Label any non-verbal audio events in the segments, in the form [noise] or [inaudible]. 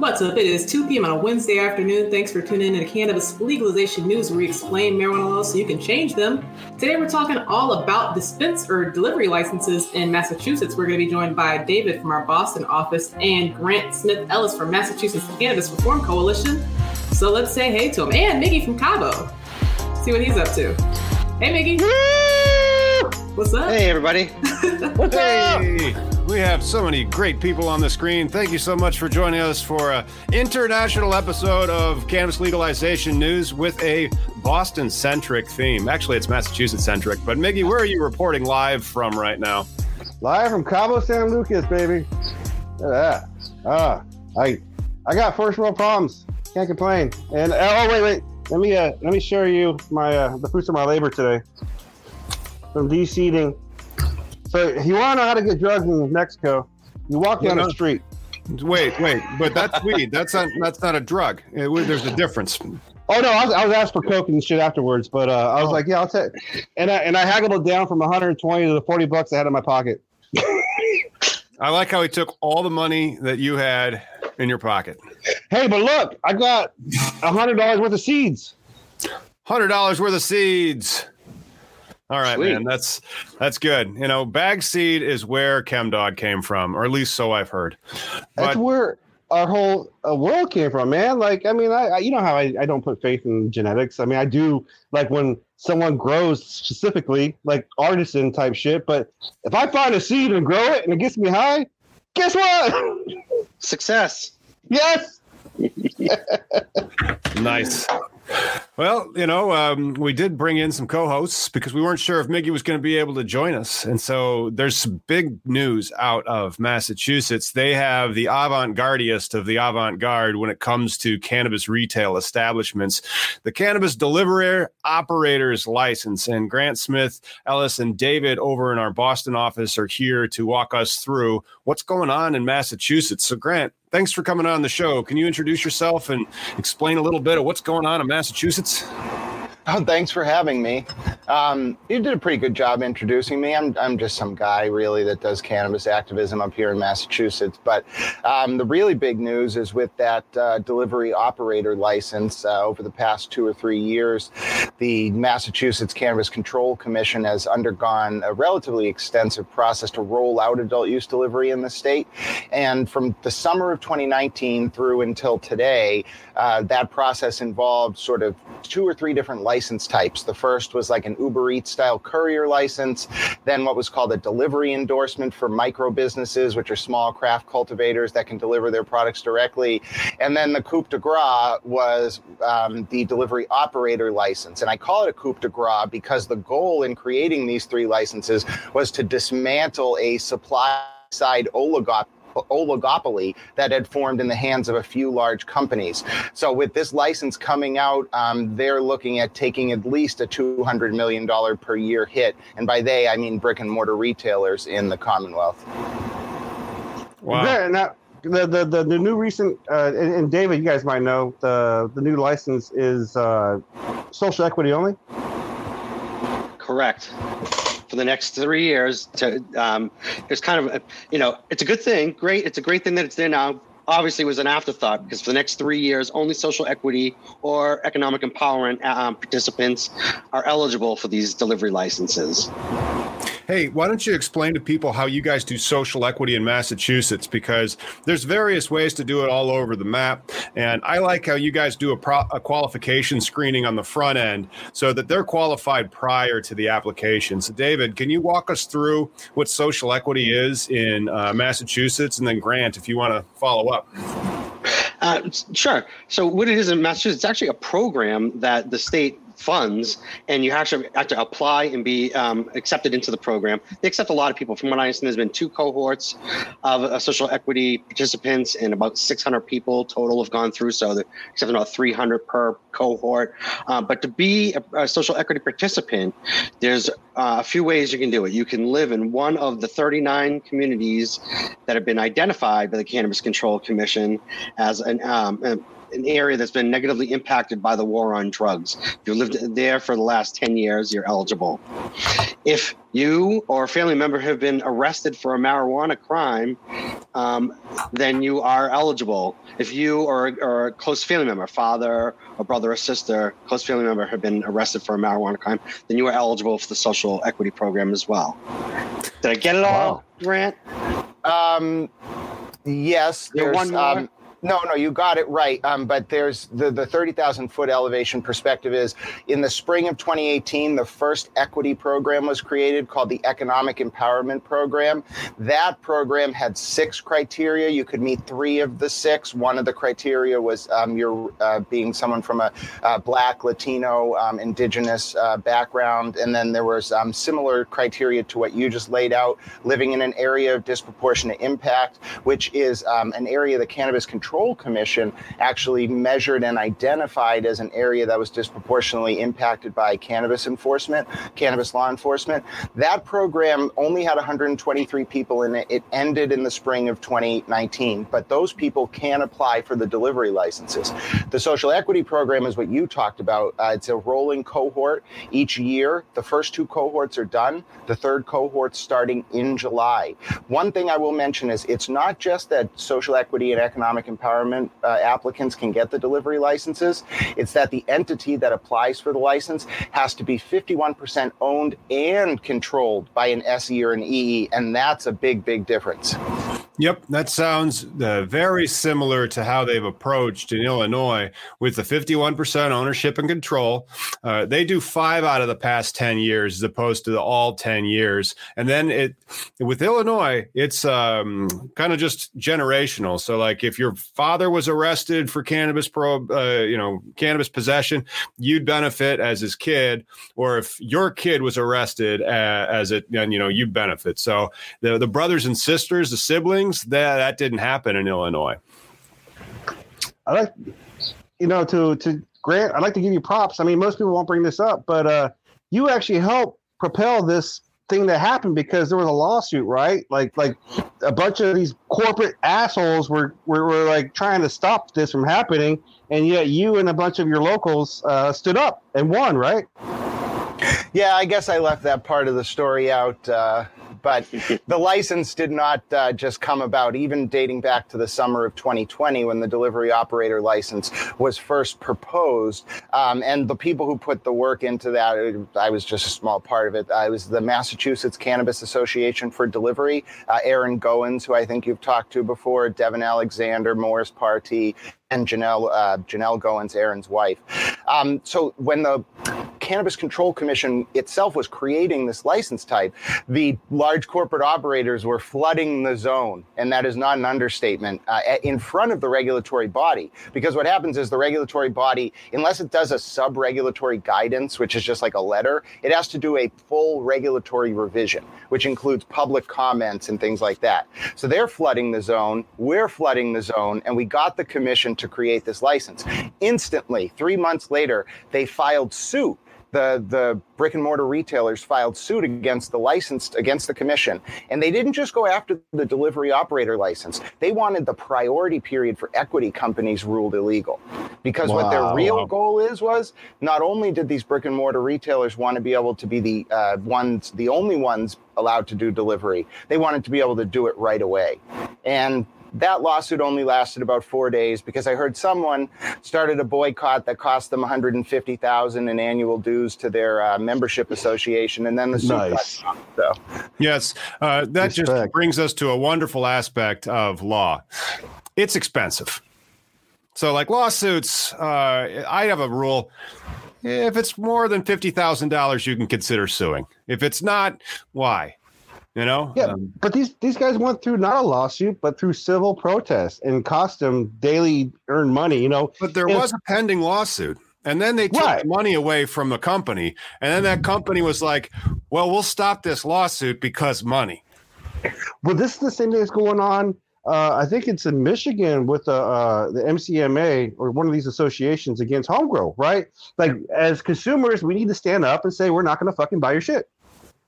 What's up? It is 2 p.m. on a Wednesday afternoon. Thanks for tuning in to Cannabis Legalization News, where we explain marijuana laws so you can change them. Today, we're talking all about dispense or delivery licenses in Massachusetts. We're going to be joined by David from our Boston office and Grant Smith Ellis from Massachusetts Cannabis Reform Coalition. So let's say hey to him. And Miggy from Cabo. See what he's up to. Hey, Miggy. What's up? Hey, everybody. [laughs] What's hey. up? We have so many great people on the screen. Thank you so much for joining us for an international episode of Cannabis Legalization News with a Boston centric theme. Actually, it's Massachusetts centric. But, Miggy, where are you reporting live from right now? Live from Cabo San Lucas, baby. Look at that. Ah, I, I got first world problems. Can't complain. And oh, wait, wait. Let me uh, let me show you my uh, the fruits of my labor today. From de-seeding so if you want to know how to get drugs in Mexico? You walk down the street. Wait, wait, but that's weed. That's not that's not a drug. there's a difference. Oh no, I was, I was asked for coke and shit afterwards, but uh, I was oh. like, yeah, I'll take. And I and I haggled it down from 120 to the 40 bucks I had in my pocket. I like how he took all the money that you had in your pocket. Hey, but look, I got a hundred dollars worth of seeds. Hundred dollars worth of seeds. All right, Sweet. man. That's that's good. You know, bag seed is where ChemDog came from, or at least so I've heard. That's where our whole uh, world came from, man. Like, I mean, I, I you know how I, I don't put faith in genetics. I mean, I do like when someone grows specifically, like artisan type shit. But if I find a seed and grow it and it gets me high, guess what? [laughs] Success. Yes. nice. Well, you know, um, we did bring in some co-hosts because we weren't sure if Miggy was going to be able to join us, and so there's some big news out of Massachusetts. They have the avant-gardiest of the avant-garde when it comes to cannabis retail establishments, the Cannabis Delivery Operators License. And Grant Smith, Ellis, and David over in our Boston office are here to walk us through what's going on in Massachusetts. So, Grant, thanks for coming on the show. Can you introduce yourself and explain a little bit of what's going on in Massachusetts? [laughs] Oh, thanks for having me. Um, you did a pretty good job introducing me. I'm, I'm just some guy, really, that does cannabis activism up here in Massachusetts. But um, the really big news is with that uh, delivery operator license uh, over the past two or three years, the Massachusetts Cannabis Control Commission has undergone a relatively extensive process to roll out adult use delivery in the state. And from the summer of 2019 through until today, uh, that process involved sort of two or three different license types. The first was like an Uber Eats style courier license, then what was called a delivery endorsement for micro businesses, which are small craft cultivators that can deliver their products directly. And then the coup de grace was um, the delivery operator license. And I call it a coup de grace because the goal in creating these three licenses was to dismantle a supply side oligopoly oligopoly that had formed in the hands of a few large companies. So, with this license coming out, um, they're looking at taking at least a $200 million per year hit. And by they, I mean brick and mortar retailers in the Commonwealth. Wow. Yeah, now, the, the, the, the new recent, uh, and, and, David, you guys might know, the, the new license is uh, social equity only? Correct for the next three years. To um, it's kind of a, you know it's a good thing. Great, it's a great thing that it's there now. Obviously, was an afterthought because for the next three years, only social equity or economic empowerment um, participants are eligible for these delivery licenses. Hey, why don't you explain to people how you guys do social equity in Massachusetts? Because there's various ways to do it all over the map. And I like how you guys do a, pro- a qualification screening on the front end so that they're qualified prior to the application. So, David, can you walk us through what social equity is in uh, Massachusetts? And then, Grant, if you want to follow up. Uh, sure. So, what it is in Massachusetts, it's actually a program that the state funds, and you actually have to apply and be um, accepted into the program. They accept a lot of people. From what I understand, there's been two cohorts of uh, social equity participants, and about 600 people total have gone through. So they're accepting about 300 per cohort. Uh, but to be a, a, social equity participant, there's uh, a few ways you can do it. You can live in one of the 39 communities that have been identified by the Cannabis Control Commission as an um, an area that's been negatively impacted by the war on drugs. If you've lived there for the last 10 years, you're eligible. If you or a family member have been arrested for a marijuana crime, um, then you are eligible. If you or, or a close family member, father or brother or sister, close family member, have been arrested for a marijuana crime, then you are eligible for the social equity program as well. Did I get it all, Grant? Um, yes. There's one more. Um, no, no, you got it right. Um, but there's the, the 30,000 foot elevation perspective is in the spring of 2018, the first equity program was created called the Economic Empowerment Program. That program had six criteria. You could meet three of the six. One of the criteria was um, your uh, being someone from a uh, Black, Latino, um, Indigenous uh, background. And then there was um, similar criteria to what you just laid out, living in an area of disproportionate impact, which is um, an area that cannabis control Control Commission actually measured and identified as an area that was disproportionately impacted by cannabis enforcement, cannabis law enforcement. That program only had 123 people in it. It ended in the spring of 2019, but those people can apply for the delivery licenses. The social equity program is what you talked about. Uh, it's a rolling cohort each year. The first two cohorts are done. The third cohort starting in July. One thing I will mention is it's not just that social equity and economic empowerment uh, applicants can get the delivery licenses. It's that the entity that applies for the license has to be 51% owned and controlled by an SE or an EE, and that's a big, big difference. Yep, that sounds uh, very similar to how they've approached in Illinois with the 51% ownership and control. Uh, they do five out of the past 10 years as opposed to the all 10 years. And then it with Illinois, it's um, kind of just generational. So, like if your father was arrested for cannabis pro, uh, you know, cannabis possession, you'd benefit as his kid. Or if your kid was arrested uh, as it, and you know, you benefit. So the the brothers and sisters, the siblings things that that didn't happen in Illinois. I like, you know, to to Grant. I'd like to give you props. I mean, most people won't bring this up, but uh, you actually helped propel this thing that happened because there was a lawsuit, right? Like like a bunch of these corporate assholes were were, were like trying to stop this from happening, and yet you and a bunch of your locals uh, stood up and won, right? Yeah, I guess I left that part of the story out. Uh, but [laughs] the license did not uh, just come about, even dating back to the summer of 2020 when the delivery operator license was first proposed. Um, and the people who put the work into that, I was just a small part of it. I was the Massachusetts Cannabis Association for Delivery, uh, Aaron Goins, who I think you've talked to before, Devin Alexander, Morris Party, and Janelle uh, Janelle Goins, Aaron's wife. Um, so when the Cannabis Control Commission itself was creating this license type, the large corporate operators were flooding the zone, and that is not an understatement, uh, in front of the regulatory body. Because what happens is the regulatory body, unless it does a sub regulatory guidance, which is just like a letter, it has to do a full regulatory revision, which includes public comments and things like that. So they're flooding the zone, we're flooding the zone, and we got the commission to create this license. Instantly, three months later, they filed suit the the brick and mortar retailers filed suit against the licensed against the commission, and they didn't just go after the delivery operator license. They wanted the priority period for equity companies ruled illegal, because what their Wow. real goal is was not only did these brick and mortar retailers want to be able to be the uh, ones, the only ones allowed to do delivery, they wanted to be able to do it right away, and that lawsuit only lasted about four days because I heard someone started a boycott that cost them 150,000 in annual dues to their uh, membership association, and then the suit Nice. got dropped. So Yes, uh, that just brings us to a wonderful aspect of law. It's expensive. So, like lawsuits, uh, I have a rule. If it's more than fifty thousand dollars, you can consider suing. If it's not, why? You know, Yeah, Um, but these these guys went through not a lawsuit, but through civil protest and cost them daily earned money. You know, but there if- was a pending lawsuit, and then they took Right. the money away from the company, and then that company was like, "Well, we'll stop this lawsuit because money." Well, this is the same thing that's going on. Uh, I think it's in Michigan with the uh, the MCMA or one of these associations against home grow, right? Like as consumers, we need to stand up and say we're not going to fucking buy your shit.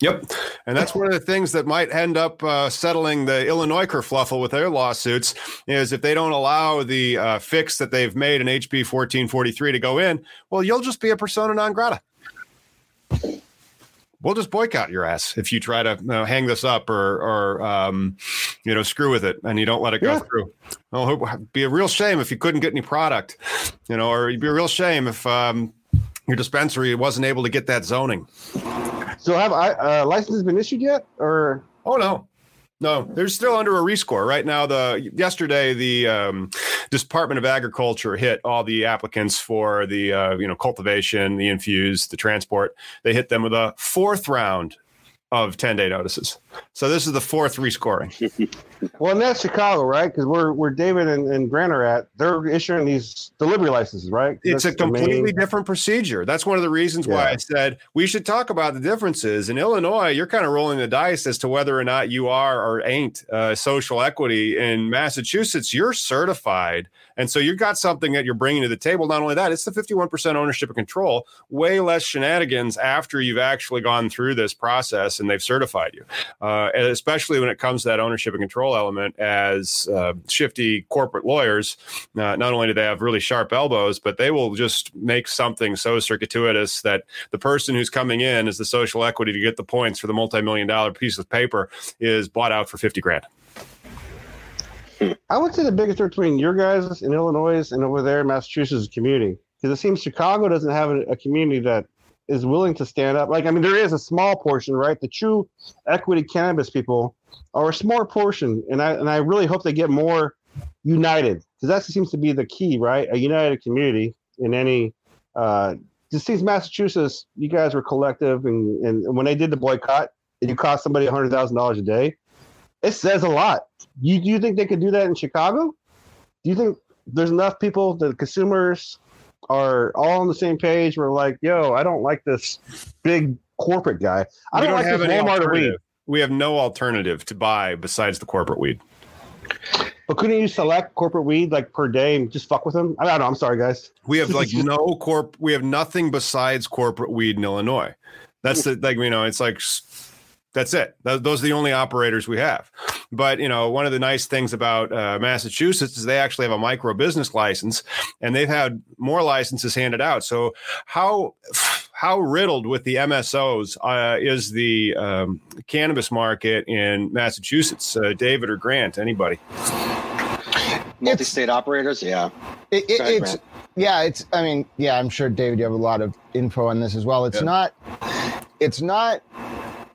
Yep. And that's one of the things that might end up uh, settling the Illinois kerfluffle with their lawsuits is if they don't allow the uh, fix that they've made in HB 1443 to go in, well, you'll just be a persona non grata. We'll just boycott your ass if you try to you know, hang this up or, or um, you know, screw with it and you don't let it go Yeah. through. Well, it'd be a real shame if you couldn't get any product, you know, or it'd be a real shame if um, your dispensary wasn't able to get that zoning. So have I uh, licenses been issued yet? Or Oh no, no, they're still under a rescore right now. The yesterday the um, Department of Agriculture hit all the applicants for the uh, you know cultivation, the infused, the transport. They hit them with a fourth round of ten day notices. So this is the fourth rescoring. [laughs] well, and that's Chicago, right? Because we're where David and, and Grant are at, they're issuing these delivery licenses, right? It's a the main- completely different procedure. That's one of the reasons why I said we should talk about the differences. In Illinois, you're kind of rolling the dice as to whether or not you are or ain't uh, social equity. In Massachusetts, you're certified. And so you've got something that you're bringing to the table. Not only that, it's the 51% ownership and control, way less shenanigans after you've actually gone through this process and they've certified you. Uh, especially when it comes to that ownership and control element, as uh, shifty corporate lawyers, uh, not only do they have really sharp elbows, but they will just make something so circuitous that the person who's coming in as the social equity to get the points for the multi-million dollar piece of paper is bought out for 50 grand. I would say the biggest difference between your guys in Illinois and over there in Massachusetts is community. Because it seems Chicago doesn't have a, community that is willing to stand up. Like, I mean, there is a small portion, right? The true equity cannabis people are a small portion, and I and I really hope they get more united because that seems to be the key, right? A united community in any. Uh, just seems Massachusetts, you guys were collective, and and when they did the boycott, and you cost somebody hundred thousand dollars a day, it says a lot. You do you think they could do that in Chicago? Do you think there's enough people, the consumers are all on the same page? We're like, yo, I don't like this big corporate guy. I We don't, like this Walmart weed. We have no alternative to buy besides the corporate weed. But couldn't you select corporate weed like per day and just fuck with them? I don't know. I'm sorry, guys. We have like [laughs] no corp. We have nothing besides corporate weed in Illinois. That's the like you know. It's like that's it. Those are the only operators we have. But you know, one of the nice things about uh, Massachusetts is they actually have a micro business license, and they've had more licenses handed out. So how how riddled with the MSOs uh, is the um, cannabis market in Massachusetts? Uh, David or Grant? Anybody? Multi-state operators, yeah. It, it, Go ahead, it's Grant. yeah, it's. I mean, yeah, I'm sure David, you have a lot of info on this as well. It's Yeah. not. It's not.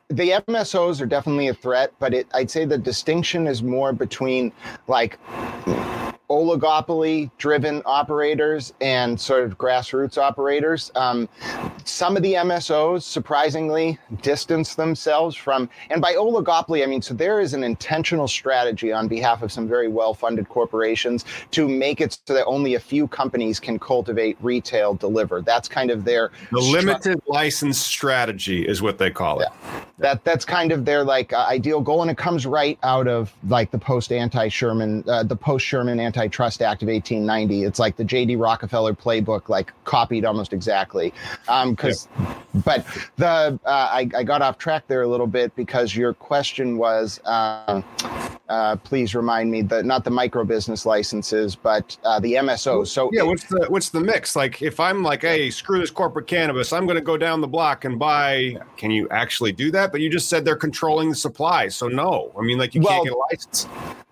The MSOs are definitely a threat, but it, I'd say the distinction is more between like oligopoly driven operators and sort of grassroots operators. Um, some of the MSOs surprisingly distance themselves from, and by oligopoly, I mean, so there is an intentional strategy on behalf of some very well funded corporations to make it so that only a few companies can cultivate, retail, deliver. That's kind of their The stru- limited license strategy is what they call it. that that's kind of their like uh, ideal goal and it comes right out of like the post anti Sherman uh, the post Sherman anti Antitrust Act of 1890. It's like the J.D. Rockefeller playbook, like copied almost exactly. Because, um, yeah. but the uh, I, I, got off track there a little bit because your question was, uh, uh, please remind me that not the micro business licenses, but uh, the MSOs. So yeah, what's the what's the mix? Like if I'm like, hey, screw this corporate cannabis, I'm going to go down the block and buy. Can you actually do that? But you just said they're controlling the supply, so no. I mean, like you well, can't get a license.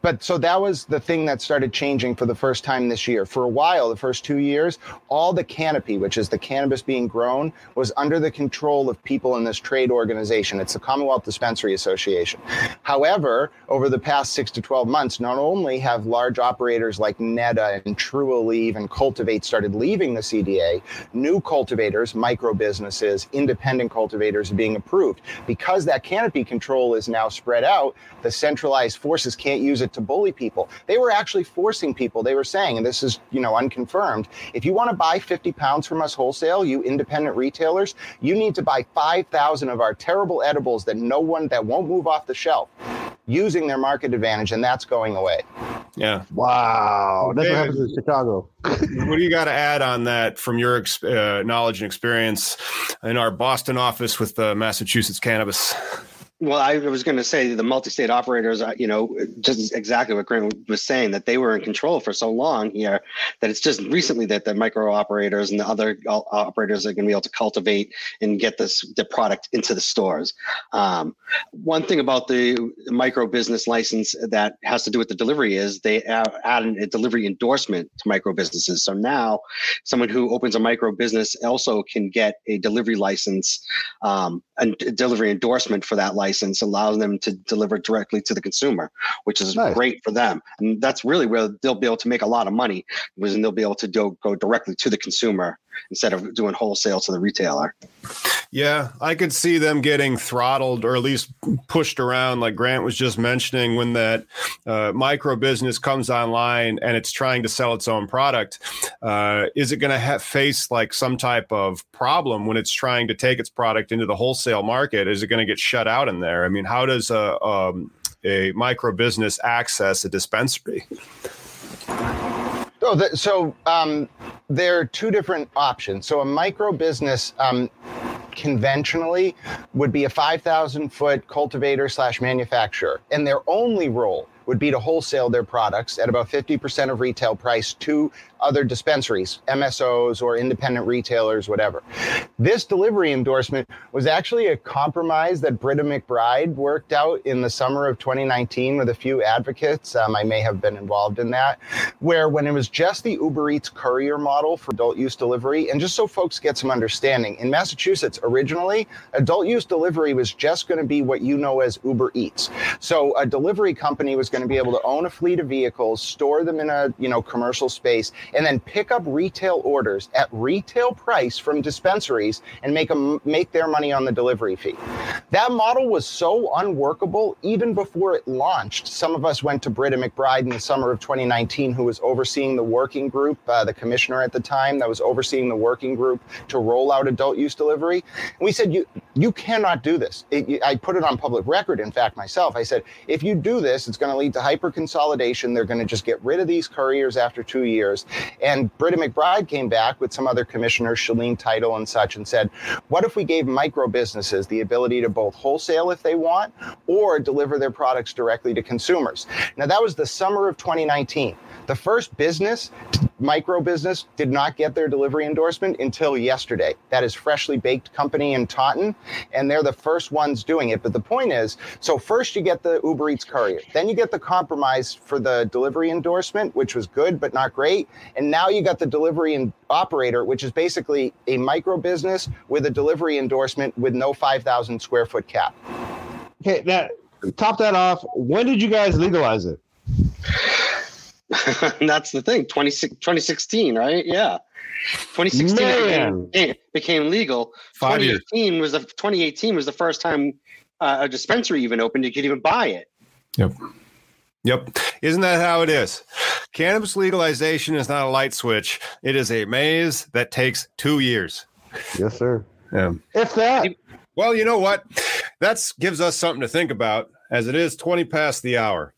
But so that was the thing that started changing for the first time this year. For a while, the first two years, all the canopy, which is the cannabis being grown, was under the control of people in this trade organization. It's the Commonwealth Dispensary Association. However, over the past six to 12 months, not only have large operators like NETA and Trulieve and Cultivate started leaving the CDA, new cultivators, micro businesses, independent cultivators are being approved. Because that canopy control is now spread out, the centralized forces can't use it to bully people. They were actually forcing people. They were saying, and this is, you know, unconfirmed, if you want to buy 50 pounds from us wholesale, you independent retailers, you need to buy 5,000 of our terrible edibles that no one that won't move off the shelf using their market advantage, and that's going away. Yeah. Wow. That's David, what happens in Chicago. [laughs] what do you got to add on that from your uh, knowledge and experience in our Boston office with uh, Massachusetts cannabis? Well, I was going to say the multi-state operators, uh, you know, just exactly what Grant was saying that they were in control for so long here that it's just recently that the micro operators and the other operators are going to be able to cultivate and get this the product into the stores. Um, one thing about the micro business license that has to do with the delivery is they add a delivery endorsement to micro businesses. So now, someone who opens a micro business also can get a delivery license um, and delivery endorsement for that license license allows them to deliver directly to the consumer, which is nice. great for them. And that's really where they'll be able to make a lot of money, because they'll be able to do, go directly to the consumer instead of doing wholesale to the retailer. Yeah, I could see them getting throttled or at least pushed around, like Grant was just mentioning, when that uh, micro business comes online and it's trying to sell its own product. Uh, is it going to face like some type of problem when it's trying to take its product into the wholesale market? Is it going to get shut out in there? I mean, how does a, um, a micro business access a dispensary? Oh, the, so um, there are two different options. So a micro business um, conventionally would be a 5,000 foot cultivator slash manufacturer, and their only role would be to wholesale their products at about 50% of retail price to other dispensaries, MSOs or independent retailers, whatever. This delivery endorsement was actually a compromise that Britte McBride worked out in the summer of 2019 with a few advocates. Um, I may have been involved in that, where when it was just the Uber Eats courier model for adult use delivery, and just so folks get some understanding, in Massachusetts originally, adult use delivery was just going to be what you know as Uber Eats. So a delivery company was going to be able to own a fleet of vehicles, store them in a you know commercial space, and then pick up retail orders at retail price from dispensaries and make them make their money on the delivery fee. That model was so unworkable even before it launched. Some of us went to Britte McBride in the summer of 2019, who was overseeing the working group, uh, the commissioner at the time that was overseeing the working group to roll out adult use delivery. And we said, you you cannot do this. It, I put it on public record, in fact, myself. I said, if you do this, it's going to lead to hyper consolidation. They're going to just get rid of these couriers after two years. And Britte McBride came back with some other commissioners, Shaleen Title and such, and said, what if we gave micro businesses the ability to both wholesale if they want or deliver their products directly to consumers? Now, that was the summer of 2019. The first business, micro business, did not get their delivery endorsement until yesterday. That is Freshly Baked Company in Taunton, and they're the first ones doing it. But the point is so first you get the Uber Eats courier, then you get the compromise for the delivery endorsement, which was good but not great. And now you got the delivery operator, which is basically a micro business with a delivery endorsement with no 5,000 square foot cap. Okay, that top that off. When did you guys legalize it? [laughs] that's the thing 20, 2016 right yeah 2016 became, became, legal Five 2018 years. was the 2018 was the first time uh, a dispensary even opened you could even buy it yep Yep. Isn't that how it is? Cannabis legalization is not a light switch. It is a maze that takes two years. Yes, sir. Yeah. If that. Well, you know what? That gives us something to think about as it is 20 past the hour.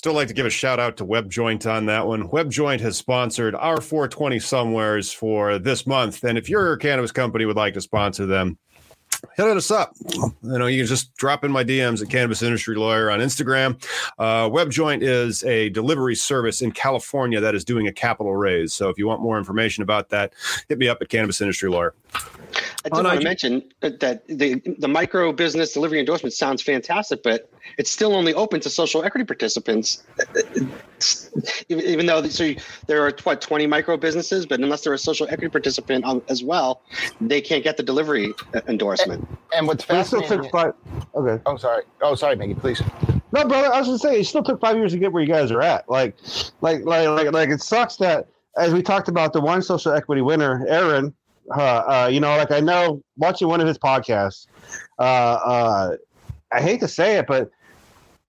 Still like to give a shout out to WebJoint on that one. WebJoint has sponsored our 420 somewheres for this month, and if your cannabis company would like to sponsor them, hit us up. You know, you can just drop in my DMs at Cannabis Industry Lawyer on Instagram. Uh, WebJoint is a delivery service in California that is doing a capital raise. So if you want more information about that, hit me up at Cannabis Industry Lawyer. I did want to mention that the the micro business delivery endorsement sounds fantastic, but it's still only open to social equity participants. [laughs] even though so there are what twenty micro businesses, but unless they're a social equity participant as well, they can't get the delivery endorsement. And, and what's fascinating? Five, okay. Oh, sorry. Oh, sorry, Maggie. Please. No, brother. I was just saying, it still took five years to get where you guys are at. Like, like, like, like, like it sucks that as we talked about the one social equity winner, Aaron uh, uh, you know, like I know watching one of his podcasts. Uh, uh, I hate to say it, but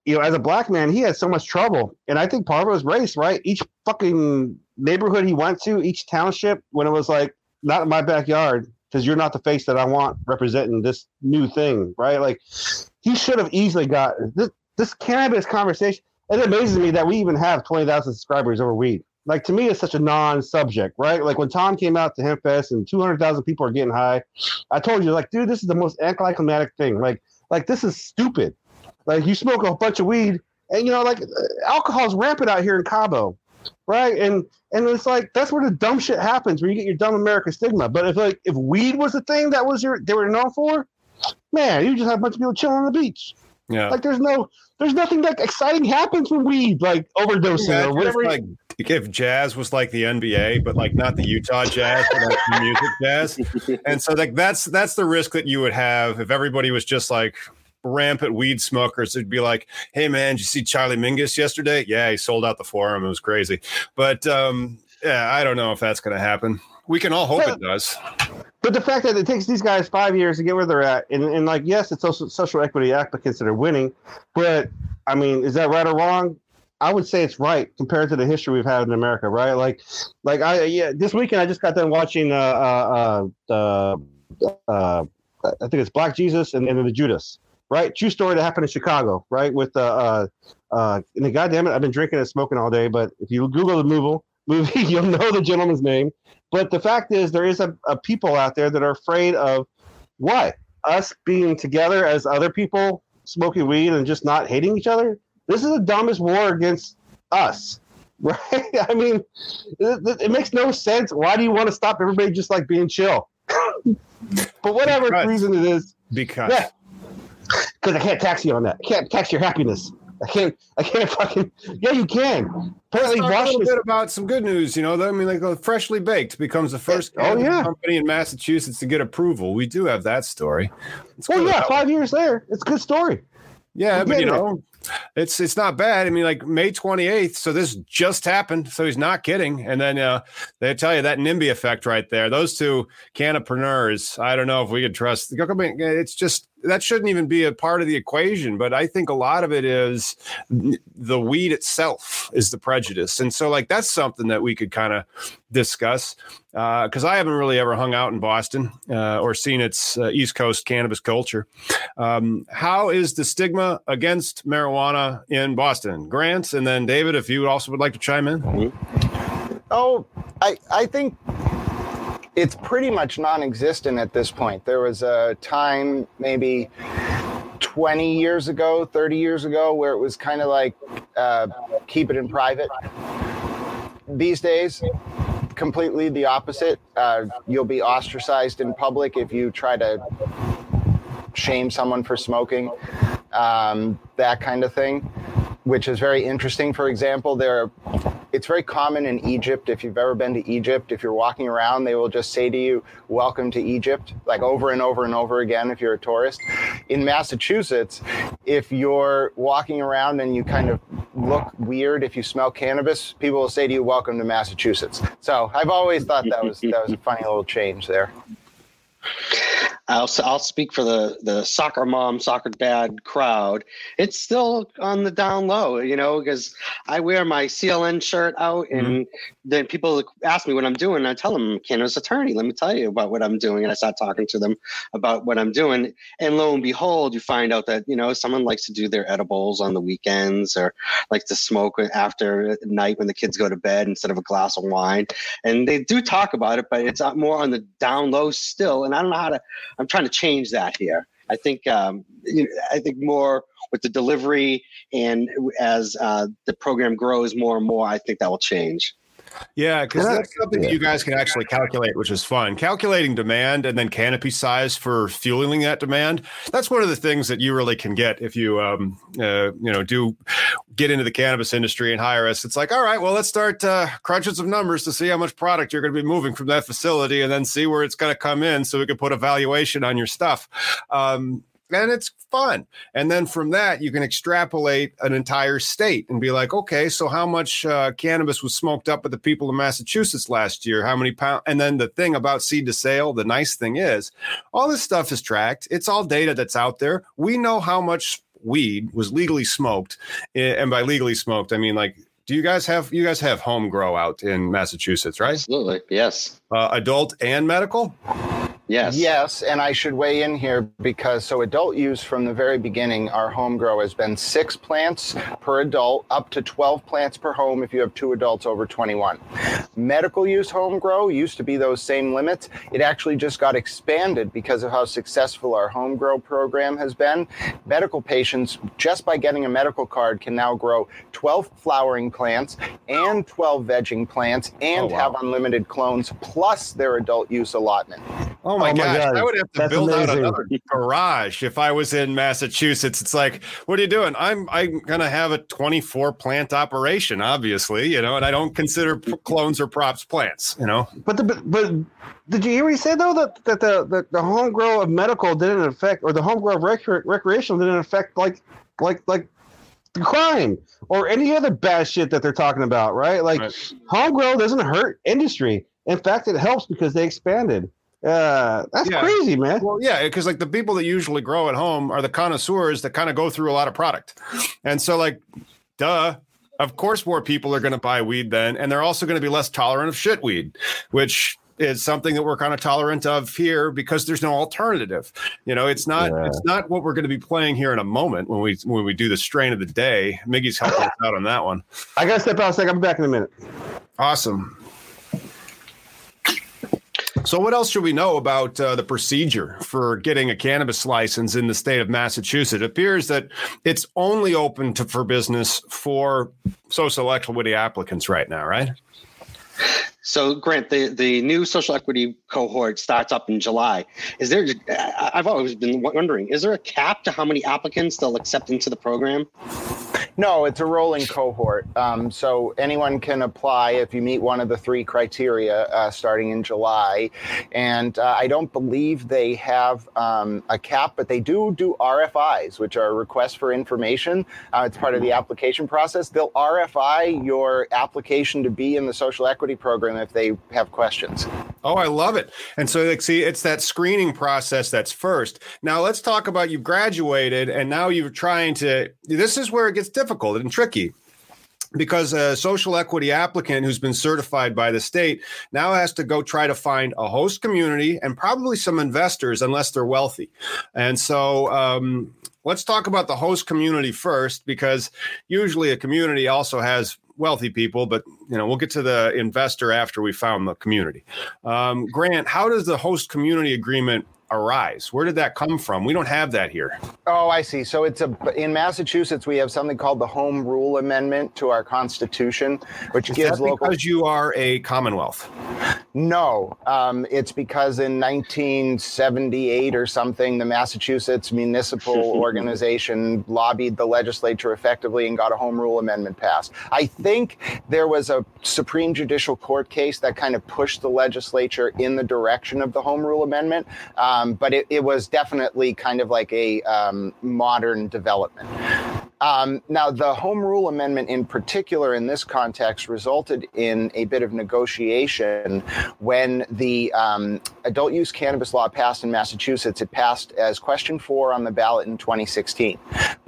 you know, as a black man, he had so much trouble, and I think part of it was race, right? Each fucking neighborhood he went to, each township, when it was like not in my backyard because you're not the face that I want representing this new thing, right? Like he should have easily got this. This cannabis conversation. It amazes me that we even have twenty thousand subscribers over weed like to me it's such a non-subject right like when tom came out to hempfest and 200000 people are getting high i told you like dude this is the most anticlimactic thing like like this is stupid like you smoke a bunch of weed and you know like alcohol's rampant out here in cabo right and and it's like that's where the dumb shit happens where you get your dumb america stigma but if like if weed was the thing that was your they were known for man you just have a bunch of people chilling on the beach yeah. Like there's no there's nothing like exciting happens with weed, like overdosing yeah, or whatever. Like if jazz was like the NBA, but like not the Utah Jazz, but like the music jazz. [laughs] And so like that's that's the risk that you would have if everybody was just like rampant weed smokers. It'd be like, hey man, did you see Charlie Mingus yesterday? Yeah, he sold out the forum. It was crazy. But um, yeah, I don't know if that's gonna happen. We can all hope but, it does. But the fact that it takes these guys five years to get where they're at, and, and like, yes, it's social, social equity applicants that are winning, but I mean, is that right or wrong? I would say it's right compared to the history we've had in America, right? Like, like I yeah, this weekend I just got done watching uh uh uh, uh I think it's Black Jesus and, and the Judas, right? True story that happened in Chicago, right? With uh uh uh and the goddamn it, I've been drinking and smoking all day, but if you Google the movie, movie, [laughs] you'll know the gentleman's name. But the fact is, there is a, a people out there that are afraid of what us being together as other people smoking weed and just not hating each other this is the dumbest war against us, [laughs] right? I mean, it, it makes no sense. Why do you want to stop everybody just like being chill? [laughs] but whatever because, reason it is. Because. Yeah. Because I can't tax you on that. I can't tax your happiness. I can't. I can't fucking. Yeah, you can. Apparently, Let's talk a little bit about some good news. You know, I mean, like uh, freshly baked becomes the first oh, yeah. company in Massachusetts to get approval. We do have that story. well, yeah, five years there, it's a good story. Yeah, but you know, it's it's not bad. I mean, like May 28th. So this just happened. So he's not kidding. And then uh, they tell you that NIMBY effect right there. Those two cannapreneurs. I don't know if we could trust. The government. It's just that shouldn't even be a part of the equation. But I think a lot of it is the weed itself is the prejudice, and so like that's something that we could kind of discuss because uh, I haven't really ever hung out in Boston uh, or seen its uh, East Coast cannabis culture. Um, how is the stigma against marijuana in Boston, Grant? And then David, if you also would like to chime in. Oh, I I think it's pretty much non-existent at this point. There was a time maybe 20 years ago, 30 years ago, where it was kind of like uh, keep it in private. These days, completely the opposite. Uh, you'll be ostracized in public if you try to shame someone for smoking, um, that kind of thing, which is very interesting. For example, there are it's very common in Egypt. If you've ever been to Egypt, if you're walking around, they will just say to you, Welcome to Egypt, like over and over and over again if you're a tourist. In Massachusetts, if you're walking around and you kind of look weird, if you smell cannabis, people will say to you, Welcome to Massachusetts. So I've always thought that was that was a funny little change there. I'll I'll speak for the the soccer mom, soccer dad crowd. It's still on the down low, you know, because I wear my CLN shirt out, and mm-hmm. then people ask me what I'm doing. And I tell them, cannabis attorney. Let me tell you about what I'm doing, and I start talking to them about what I'm doing. And lo and behold, you find out that you know someone likes to do their edibles on the weekends, or likes to smoke after night when the kids go to bed instead of a glass of wine. And they do talk about it, but it's more on the down low still. And I don't know how to I'm trying to change that here. I think um, you know, I think more with the delivery and as uh, the program grows more and more, I think that will change. Yeah, because that's something yeah. you guys can actually calculate, which is fun. Calculating demand and then canopy size for fueling that demand. That's one of the things that you really can get if you, um, uh, you know, do get into the cannabis industry and hire us. It's like, all right, well, let's start uh, crunching some numbers to see how much product you're going to be moving from that facility, and then see where it's going to come in, so we can put a valuation on your stuff. Um, and it's fun. And then from that, you can extrapolate an entire state and be like, okay, so how much uh, cannabis was smoked up by the people of Massachusetts last year? How many pounds? And then the thing about seed to sale, the nice thing is, all this stuff is tracked. It's all data that's out there. We know how much weed was legally smoked, eh, and by legally smoked, I mean like do you guys have you guys have home grow out in Massachusetts, right? Absolutely, yes. Uh, adult and medical. Yes. Yes, and I should weigh in here because so adult use from the very beginning, our home grow has been six plants per adult, up to 12 plants per home if you have two adults over 21. Medical use home grow used to be those same limits. It actually just got expanded because of how successful our home grow program has been. Medical patients, just by getting a medical card, can now grow 12 flowering plants and 12 vegging plants and oh, wow. have unlimited clones plus their adult use allotment. Oh my, oh my gosh, God. I would have to That's build amazing. out another garage if I was in Massachusetts. It's like, what are you doing? I'm I'm gonna have a 24 plant operation, obviously, you know, and I don't consider clones or props plants, you know. But the but did you hear what he said though that that the the, the home grow of medical didn't affect or the home grow of rec- recreational didn't affect like like like the crime or any other bad shit that they're talking about, right? Like right. home grow doesn't hurt industry. In fact, it helps because they expanded. Uh, that's yeah. crazy, man. Well, yeah, because like the people that usually grow at home are the connoisseurs that kind of go through a lot of product. And so, like, duh, of course, more people are going to buy weed then. And they're also going to be less tolerant of shit weed, which is something that we're kind of tolerant of here because there's no alternative. You know, it's not yeah. it's not what we're going to be playing here in a moment when we when we do the strain of the day. Miggy's helping us out on that one. I gotta step out a second. I'll be back in a minute. Awesome. So, what else should we know about uh, the procedure for getting a cannabis license in the state of Massachusetts? It appears that it's only open to, for business for social equity applicants right now, right? So, Grant, the, the new social equity cohort starts up in July. Is there? I've always been wondering: is there a cap to how many applicants they'll accept into the program? No, it's a rolling cohort. Um, so anyone can apply if you meet one of the three criteria uh, starting in July. And uh, I don't believe they have um, a cap, but they do do RFIs, which are requests for information. Uh, it's part of the application process. They'll RFI your application to be in the social equity program if they have questions. Oh, I love it. And so, like, see, it's that screening process that's first. Now, let's talk about you graduated and now you're trying to. This is where it gets difficult and tricky because a social equity applicant who's been certified by the state now has to go try to find a host community and probably some investors unless they're wealthy. And so um, let's talk about the host community first because usually a community also has wealthy people, but you know we'll get to the investor after we found the community. Um, Grant, how does the host community agreement arise? Where did that come from? We don't have that here. Oh, I see. So it's a in Massachusetts we have something called the Home Rule Amendment to our Constitution, which Is gives local. Because you are a Commonwealth. No, um, it's because in 1978 or something, the Massachusetts Municipal [laughs] Organization lobbied the legislature effectively and got a Home Rule Amendment passed. I think there was a Supreme Judicial Court case that kind of pushed the legislature in the direction of the Home Rule Amendment. Um, um, but it, it, was definitely kind of like a um, modern development. Um, now, the Home Rule Amendment in particular in this context resulted in a bit of negotiation when the um, adult use cannabis law passed in Massachusetts. It passed as question four on the ballot in 2016,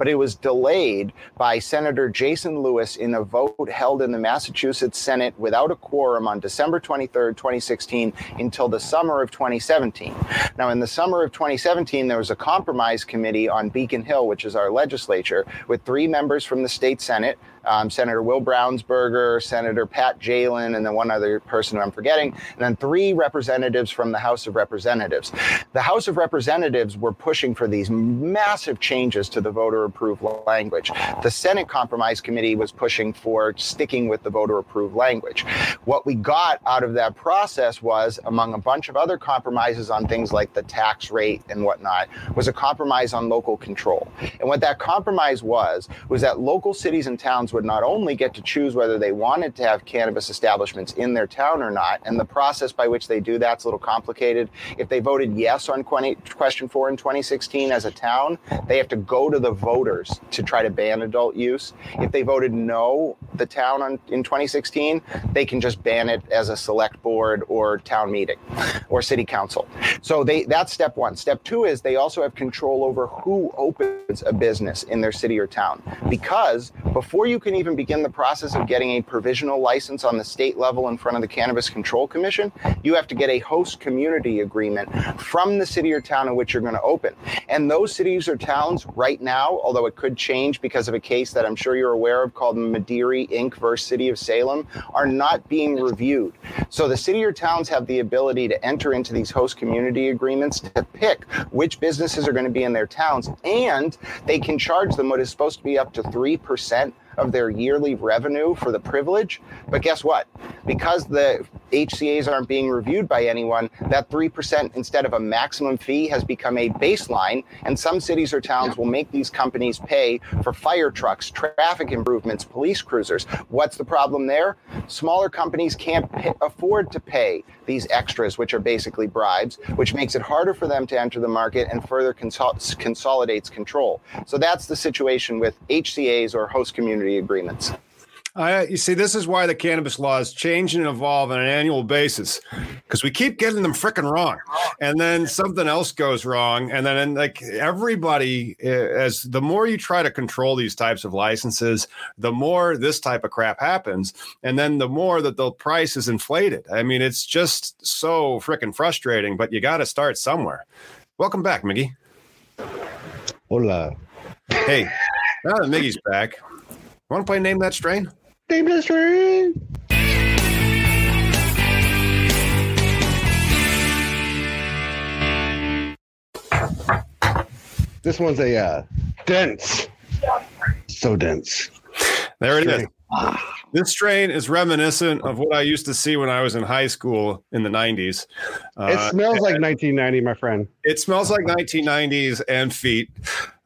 but it was delayed by Senator Jason Lewis in a vote held in the Massachusetts Senate without a quorum on December 23rd, 2016, until the summer of 2017. Now, in the summer of 2017, there was a compromise committee on Beacon Hill, which is our legislature, with three members from the state Senate, um, Senator Will Brownsberger, Senator Pat Jehlen, and then one other person who I'm forgetting, and then three representatives from the House of Representatives. The House of Representatives were pushing for these massive changes to the voter approved language. The Senate Compromise Committee was pushing for sticking with the voter approved language. What we got out of that process was, among a bunch of other compromises on things like the tax rate and whatnot, was a compromise on local control. And what that compromise was, was that local cities and towns would not only get to choose whether they wanted to have cannabis establishments in their town or not, and the process by which they do that's a little complicated. If they voted yes on question four in 2016 as a town, they have to go to the voters to try to ban adult use. If they voted no, the town on, in 2016, they can just ban it as a select board or town meeting or city council. So they that's step one. Step two is they also have control over who opens a business in their city or town. Because before you can even begin the process of getting a provisional license on the state level in front of the Cannabis Control Commission, you have to get a host community agreement from the city or town in which you're going to open. And those cities or towns right now, although it could change because of a case that I'm sure you're aware of called Mederi Inc. versus City of Salem, are not being reviewed. So the city or towns have the ability to enter into these host community agreements to pick which businesses are going to be in their towns, and they can charge them what is supposed to be up to 3% of their yearly revenue for the privilege. But guess what? Because the HCAs aren't being reviewed by anyone, that 3% instead of a maximum fee has become a baseline. And some cities or towns will make these companies pay for fire trucks, traffic improvements, police cruisers. What's the problem there? Smaller companies can't pay, afford to pay these extras, which are basically bribes, which makes it harder for them to enter the market and further consol- consolidates control. So that's the situation with HCAs or host community agreements. Uh, you see, this is why the cannabis laws change and evolve on an annual basis because we keep getting them freaking wrong, and then something else goes wrong, and then and like everybody, uh, as the more you try to control these types of licenses, the more this type of crap happens, and then the more that the price is inflated. I mean, it's just so freaking frustrating. But you got to start somewhere. Welcome back, Miggy. Hola. Hey, now that Miggy's back, want to play Name That Strain? Name That Strain. This one's a uh, dense, so dense. There it is. This strain is reminiscent of what I used to see when I was in high school in the 90s. Uh, it smells like 1990, my friend. It smells like 1990s and feet.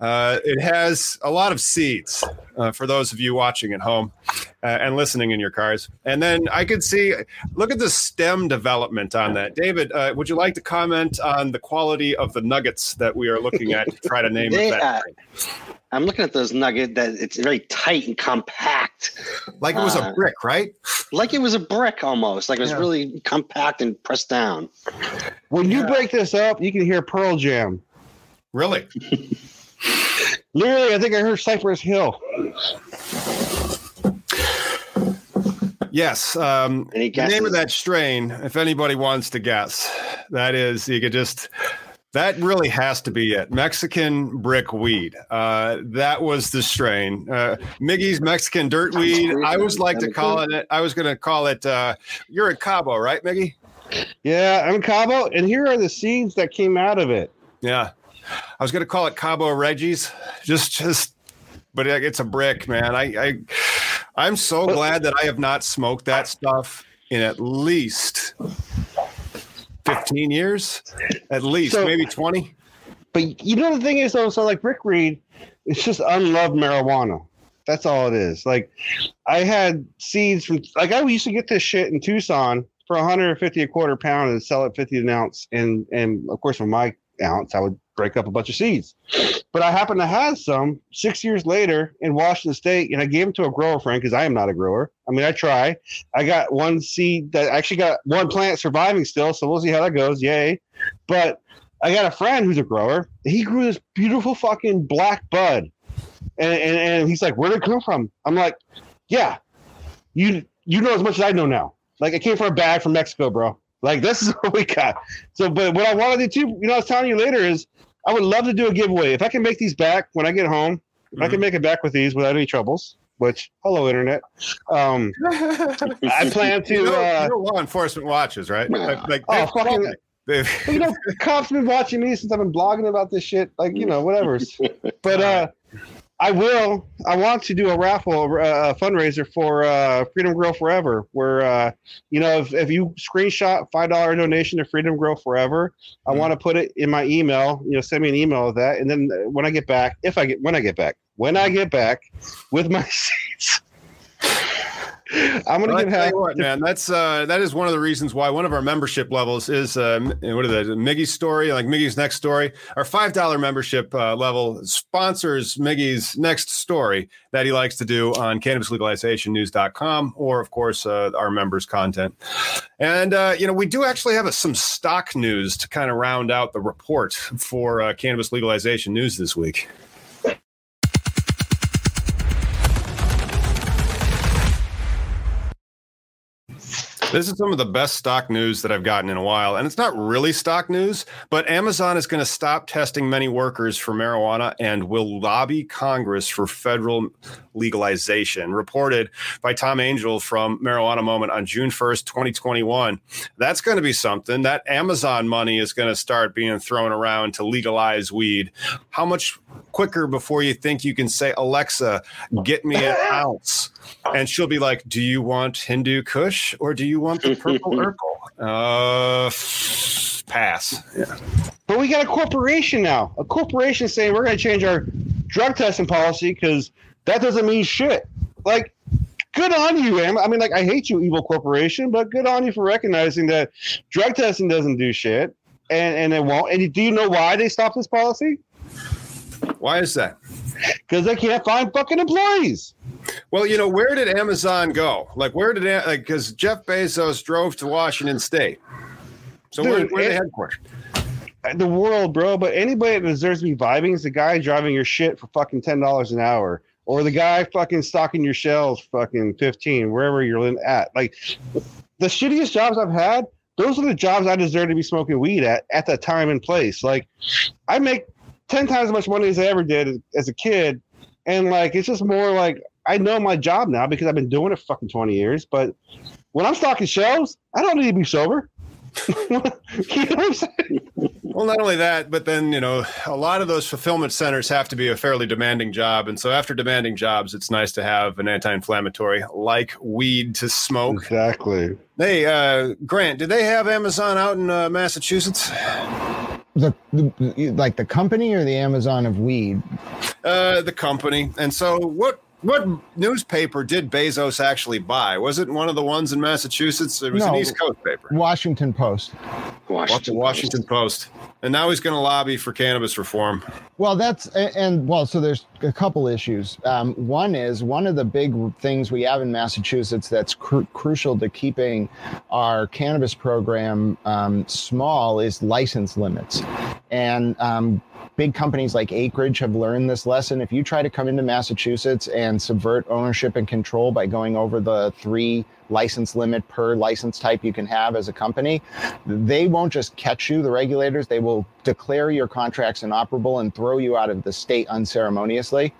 Uh, it has a lot of seeds uh, for those of you watching at home uh, and listening in your cars. And then I could see, look at the stem development on that. David, uh, would you like to comment on the quality of the nuggets that we are looking at to try to name they, it? Uh, I'm looking at those nuggets that it's very tight and compact. Like it was a brick, right? Like it was a brick almost. Like it was yeah. really compact and pressed down. When you break this up, you can hear Pearl Jam. Really? [laughs] Literally, I think I heard Cypress Hill. Yes. Um, the name of that strain, if anybody wants to guess, that is, you could just that really has to be it. Mexican brick weed. Uh, that was the strain. Uh, Miggy's Mexican dirt weed. I always like to call it. I was going to call it. Uh, you're in Cabo, right, Miggy? Yeah, I'm in Cabo, and here are the seeds that came out of it. Yeah, I was going to call it Cabo Reggie's, Just, just, but it's a brick, man. I, I I'm so glad that I have not smoked that stuff in at least 15 years at least, so, maybe 20. But you know, the thing is, though, so like brick weed, it's just unloved marijuana. That's all it is. Like, I had seeds from, like, I used to get this shit in Tucson for 150 a quarter pound and sell it 50 an ounce. And, and of course, for my ounce, I would break up a bunch of seeds. But I happen to have some six years later in Washington State, and I gave them to a grower friend because I am not a grower. I mean, I try. I got one seed that actually got one plant surviving still, so we'll see how that goes. Yay! But I got a friend who's a grower. He grew this beautiful fucking black bud, and and, and he's like, "Where did it come from?" I'm like, "Yeah, you you know as much as I know now. Like, it came from a bag from Mexico, bro. Like, this is [laughs] what we got." So, but what I want to do too, you know, I was telling you later is I would love to do a giveaway. If I can make these back when I get home, if I can make it back with these without any troubles, which hello internet. Um, [laughs] I plan to. You know, uh, you know law enforcement watches, right? Like, like Oh, they've- fucking- they've- [laughs] you know, cops been watching me since I've been blogging about this shit. Like, you know, whatever. [laughs] But uh, I will. I want to do a raffle, uh, a fundraiser for uh, Freedom Grow Forever, where uh, you know, if, if you screenshot five dollar donation to Freedom Grow Forever, I want to put it in my email. You know, send me an email of that, and then when I get back, if I get when I get back, when I get back with my [laughs] seats. I'm gonna Well, I give tell half. you what, man, that's uh, that is one of the reasons why one of our membership levels is uh, what is that? Miggy's story, like Miggy's next story. Our five dollar membership uh, level sponsors Miggy's next story that he likes to do on cannabislegalizationnews.com or, of course, uh, our members' content. And uh, you know, we do actually have a, some stock news to kind of round out the report for uh, cannabis legalization news this week. This is some of the best stock news that I've gotten in a while. And it's not really stock news, but Amazon is going to stop testing many workers for marijuana and will lobby Congress for federal legalization. Reported by Tom Angell from Marijuana Moment on June 1st, 2021. That's going to be something. That Amazon money is going to start being thrown around to legalize weed. How much quicker before you think you can say, Alexa, get me an [laughs] ounce? And she'll be like, Do you want Hindu Kush or do you want the purple [laughs] Urkle? Uh, pass. Yeah. But we got a corporation now. A corporation saying we're going to change our drug testing policy because that doesn't mean shit. Like, good on you, man. I mean, like, I hate you, evil corporation, but good on you for recognizing that drug testing doesn't do shit, and and it won't. And do you know why they stopped this policy? Why is that? Because they can't find fucking employees. Well, you know, where did Amazon go? Like, where did like, because Jeff Bezos drove to Washington State. So where, Dude, where they it- headquartered? Uh, the world, bro. But anybody that deserves to be vibing is the guy driving your shit for fucking ten dollars an hour, or the guy fucking stocking your shelves, fucking fifteen, wherever you're at. Like the shittiest jobs I've had, those are the jobs I deserve to be smoking weed at at that time and place. Like I make ten times as much money as I ever did as a kid, and like it's just more like I know my job now because I've been doing it for fucking twenty years. But when I'm stocking shelves, I don't need to be sober. [laughs] you know what I'm saying? Well, not only that, but then, you know, a lot of those fulfillment centers have to be a fairly demanding job. And so after demanding jobs, it's nice to have an anti inflammatory like weed to smoke. Exactly. Hey, uh, Grant, did they have Amazon out in uh, Massachusetts? The, the like the company or the Amazon of weed. Uh, the company. And so what what newspaper did Bezos actually buy? Was it one of the ones in Massachusetts? It was an East Coast paper. Washington Post. Washington, Washington Post. And now he's going to lobby for cannabis reform. Well, that's and, and well, so there's a couple issues. Um, one is one of the big things we have in Massachusetts that's cru- crucial to keeping our cannabis program um, small is license limits, and um, big companies like Acreage have learned this lesson. If you try to come into Massachusetts and subvert ownership and control by going over the three license limit per license type you can have as a company, they won't just catch you, the regulators, they will declare your contracts inoperable and throw you out of the state unceremoniously.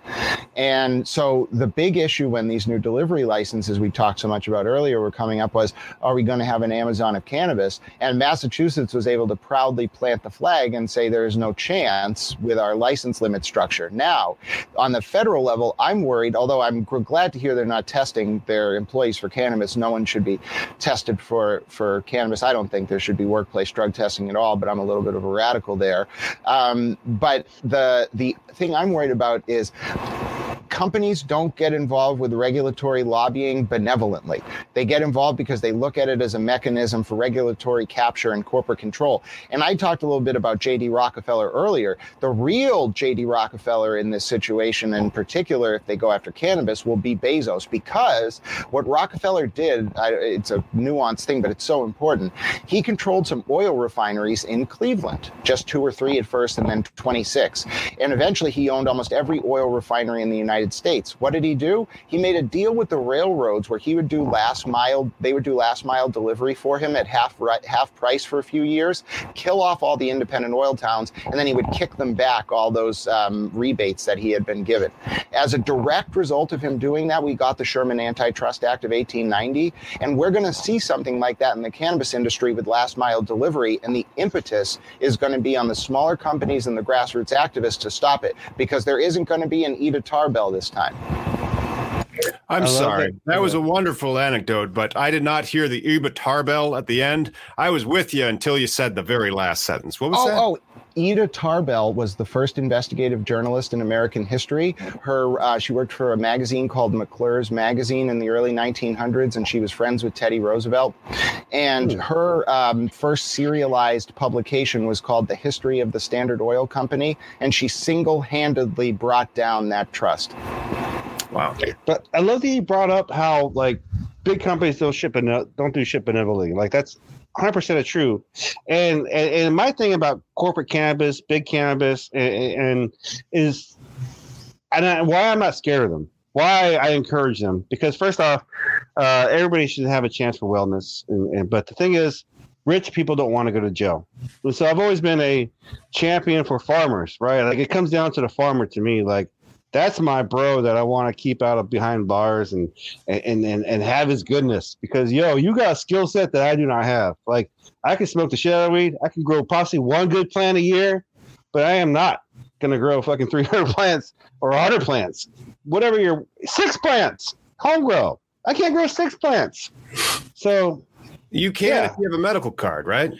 And so the big issue when these new delivery licenses we talked so much about earlier were coming up was are we going to have an Amazon of cannabis? And Massachusetts was able to proudly plant the flag and say there is no chance with our license limit structure. Now, on the federal level, I'm worried, although I'm glad to hear they're not testing their employees for cannabis. No one should be tested for, for cannabis. I don't think there should be workplace drug testing at all, but I'm a little bit of a radical there. Um, but the the thing I'm worried about is companies don't get involved with regulatory lobbying benevolently. They get involved because they look at it as a mechanism for regulatory capture and corporate control. And I talked a little bit about J.D. Rockefeller earlier. The real J.D. Rockefeller in this situation, in particular, if they go after cannabis, will be Bezos because what Rockefeller did, I, it's a nuanced thing, but it's so important. He controlled some oil refineries in Cleveland, just two or three at first, and then 26. And eventually he owned almost every oil refinery in the United States. What did he do? He made a deal with the railroads where he would do last mile, they would do last mile delivery for him at half, half price for a few years, kill off all the independent oil towns, and then he would kick them back all those um, rebates that he had been given. As a direct result of him doing that, we got the Sherman Antitrust Act of 1890. And we're going to see something like that in the cannabis industry with last mile delivery. And the impetus is going to be on the smaller companies and the grassroots activists to stop it because there isn't going to be an Ida Tarbell this time. I'm sorry. That. that was a wonderful anecdote, but I did not hear the Eva Tarbell at the end. I was with you until you said the very last sentence. What was oh, that? Oh, Ida Tarbell was the first investigative journalist in American history. Her, uh, she worked for a magazine called McClure's Magazine in the early 1900s, and she was friends with Teddy Roosevelt. And hmm. her um, first serialized publication was called The History of the Standard Oil Company, and she single-handedly brought down that trust. Wow! But I love that you brought up how like big companies don't ship and don't do ship benevolently. Like that's 100% true. And, and, and my thing about corporate cannabis, big cannabis, and, and is and I, why I'm not scared of them. Why I encourage them because first off, uh, everybody should have a chance for wellness. And, and, but the thing is, rich people don't want to go to jail. And so I've always been a champion for farmers, right? Like it comes down to the farmer to me. Like that's my bro that I want to keep out of behind bars and and and and have his goodness because yo, you got a skill set that I do not have. Like I can smoke the shit out of weed. I can grow possibly one good plant a year, but I am not gonna grow fucking 300 [laughs] plants or 100 plants, whatever your six plants, home grow. I can't grow six plants. So you can yeah. if you have a medical card, right?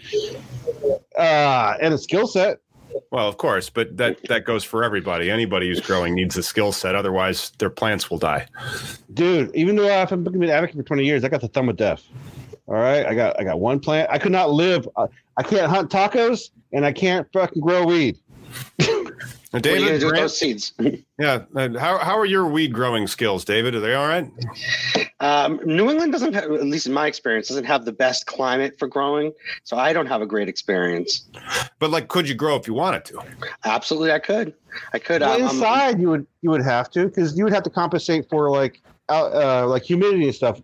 Uh, and a skill set. Well, of course, but that that goes for everybody. Anybody who's growing needs a skill set. Otherwise, their plants will die. Dude, even though I've been an advocate for twenty years, I got the thumb of death. All right, I got I got one plant. I could not live. Uh, I can't hunt tacos, and I can't fucking grow weed. [laughs] And David, what are you do with those seeds? [laughs] yeah. How, how are your weed growing skills, David? Are they all right? Um, New England doesn't have, at least in my experience, doesn't have the best climate for growing. So I don't have a great experience. But like, could you grow if you wanted to? Absolutely, I could. I could. Well, um, inside, you would you would have to because you would have to compensate for like uh, like humidity and stuff.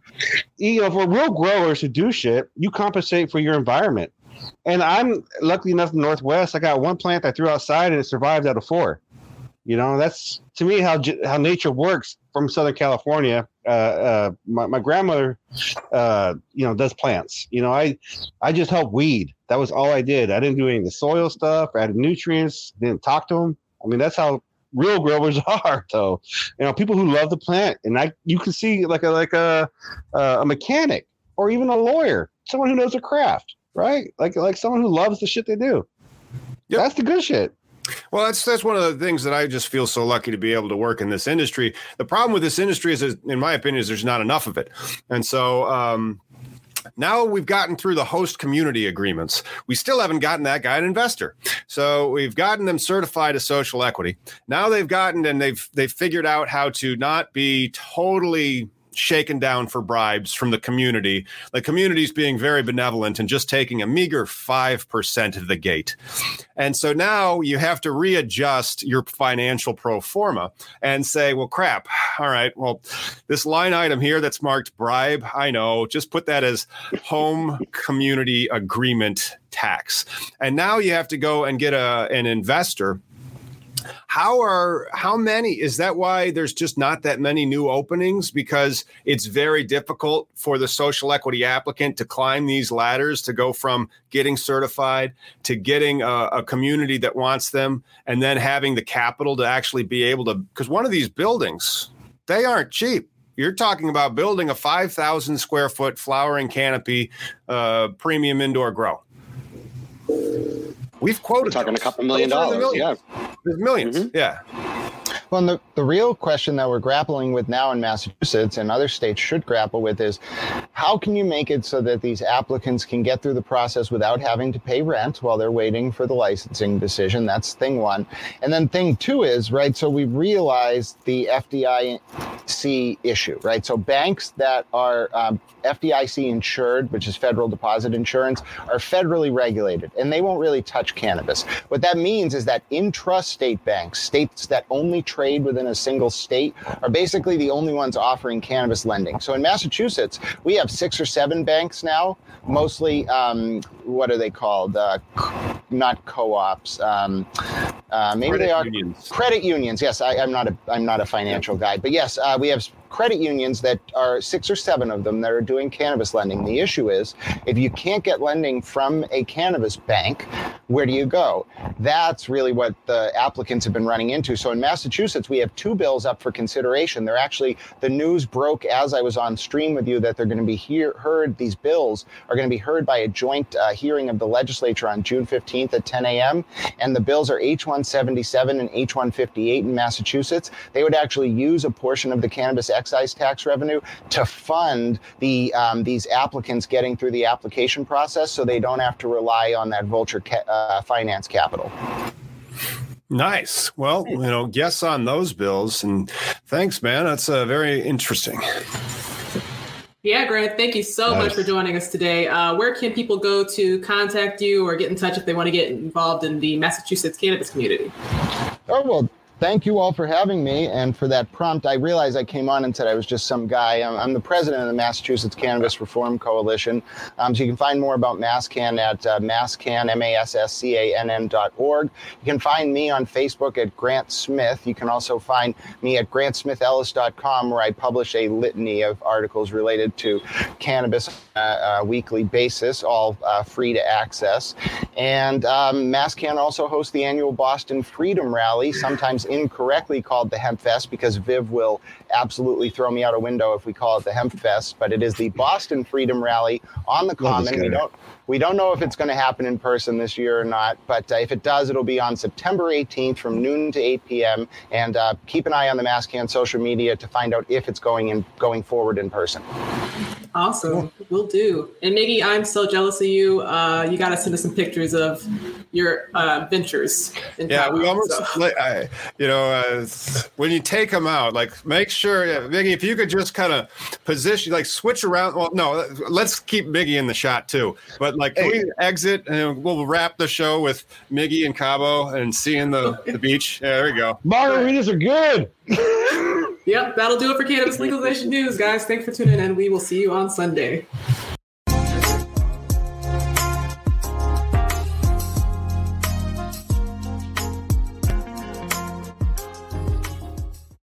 You know, for real growers who do shit, you compensate for your environment. And I'm lucky enough in the Northwest. I got one plant I threw outside and it survived out of four. You know, that's to me how how nature works from Southern California. Uh, uh, my, my grandmother, uh, you know, does plants. You know, I I just help weed. That was all I did. I didn't do any of the soil stuff. Added nutrients. Didn't talk to them. I mean, that's how real growers [laughs] are, though. You know, people who love the plant, and I you can see like a like a a mechanic or even a lawyer, someone who knows a craft right? Like like someone who loves the shit they do. Yep. That's the good shit. Well, that's that's one of the things that I just feel so lucky to be able to work in this industry. The problem with this industry is, in my opinion, is there's not enough of it, and so um, now we've gotten through the host community agreements. We still haven't gotten that guy an investor. So we've gotten them certified as social equity. Now they've gotten and they've they've figured out how to not be totally shaken down for bribes from the community. The community's being very benevolent and just taking a meager 5% of the gate. And so now you have to readjust your financial pro forma and say, well, crap. All right. Well, this line item here that's marked bribe, I know, just put that as home community agreement tax. And now you have to go and get a, an investor how are how many is that why there's just not that many new openings because it's very difficult for the social equity applicant to climb these ladders to go from getting certified to getting a, a community that wants them and then having the capital to actually be able to because one of these buildings they aren't cheap you're talking about building a 5,000 square foot flowering canopy uh, premium indoor grow. We've quoted We're talking those. a couple million dollars. Yeah, there's 1000000s mm-hmm. Yeah. Well, the, the real question that we're grappling with now in Massachusetts and other states should grapple with is how can you make it so that these applicants can get through the process without having to pay rent while they're waiting for the licensing decision? That's thing one. And then thing two is, right, so we realized the FDIC issue, right? So banks that are um, FDIC insured, which is federal deposit insurance, are federally regulated and they won't really touch cannabis. What that means is that intrastate banks, states that only trade within a single state, are basically the only ones offering cannabis lending. So in Massachusetts, we have six or seven banks now, mostly, um, what are they called? Uh, not co-ops. Um, uh, maybe credit they are unions. credit unions. Yes, I, am not a I'm not a financial guy, but yes, uh, we have credit unions that are six or seven of them that are doing cannabis lending. The issue is if you can't get lending from a cannabis bank, where do you go? That's really what the applicants have been running into. So in Massachusetts, we have two bills up for consideration. They're actually, the news broke as I was on stream with you that they're going to be hear, heard, these bills are going to be heard by a joint uh, hearing of the legislature on June 15th at 10 a.m. And the bills are H177 and H158 in Massachusetts. They would actually use a portion of the cannabis excise tax revenue to fund the um, these applicants getting through the application process, so they don't have to rely on that vulture ca- uh, finance capital. Nice. Well, you know, yes on those bills, and thanks, man. That's uh, very interesting. Yeah, Grant, thank you so nice. much for joining us today. Uh, where can people go to contact you or get in touch if they want to get involved in the Massachusetts cannabis community? Oh, well, thank you all for having me and for that prompt. I realized I came on and said I was just some guy. I'm, I'm the president of the Massachusetts Cannabis Reform Coalition. Um, so you can find more about MassCann at uh, masscann, M-A-S-S-C-A-N-N dot org. You can find me on Facebook at Grant Smith. You can also find me at grantsmithellis.com where I publish a litany of articles related to cannabis on uh, a weekly basis, all uh, free to access. And um, MassCann also hosts the annual Boston Freedom Rally, sometimes incorrectly called the Hemp Fest because Viv will absolutely throw me out a window if we call it the Hemp Fest. But it is the Boston Freedom Rally on the Common. We don't we don't know if it's going to happen in person this year or not, but uh, if it does, it'll be on September 18th from noon to 8 p.m. And uh, keep an eye on the MassCann social media to find out if it's going in going forward in person. Awesome, we'll do. And Miggy, I'm so jealous of you. Uh, you got to send us some pictures of your uh, ventures. yeah, we almost, so. like, I, you know, uh, when you take them out, like make sure, yeah, Miggy, if you could just kind of position, like switch around. Well, no, let's keep Miggy in the shot too. But like, can hey. we exit and we'll wrap the show with Miggy and Cabo and seeing the, the beach? Yeah, there we go. Margaritas are good. Yep, that'll do it for cannabis legalization news, guys. Thanks for tuning in. We will see you on Sunday.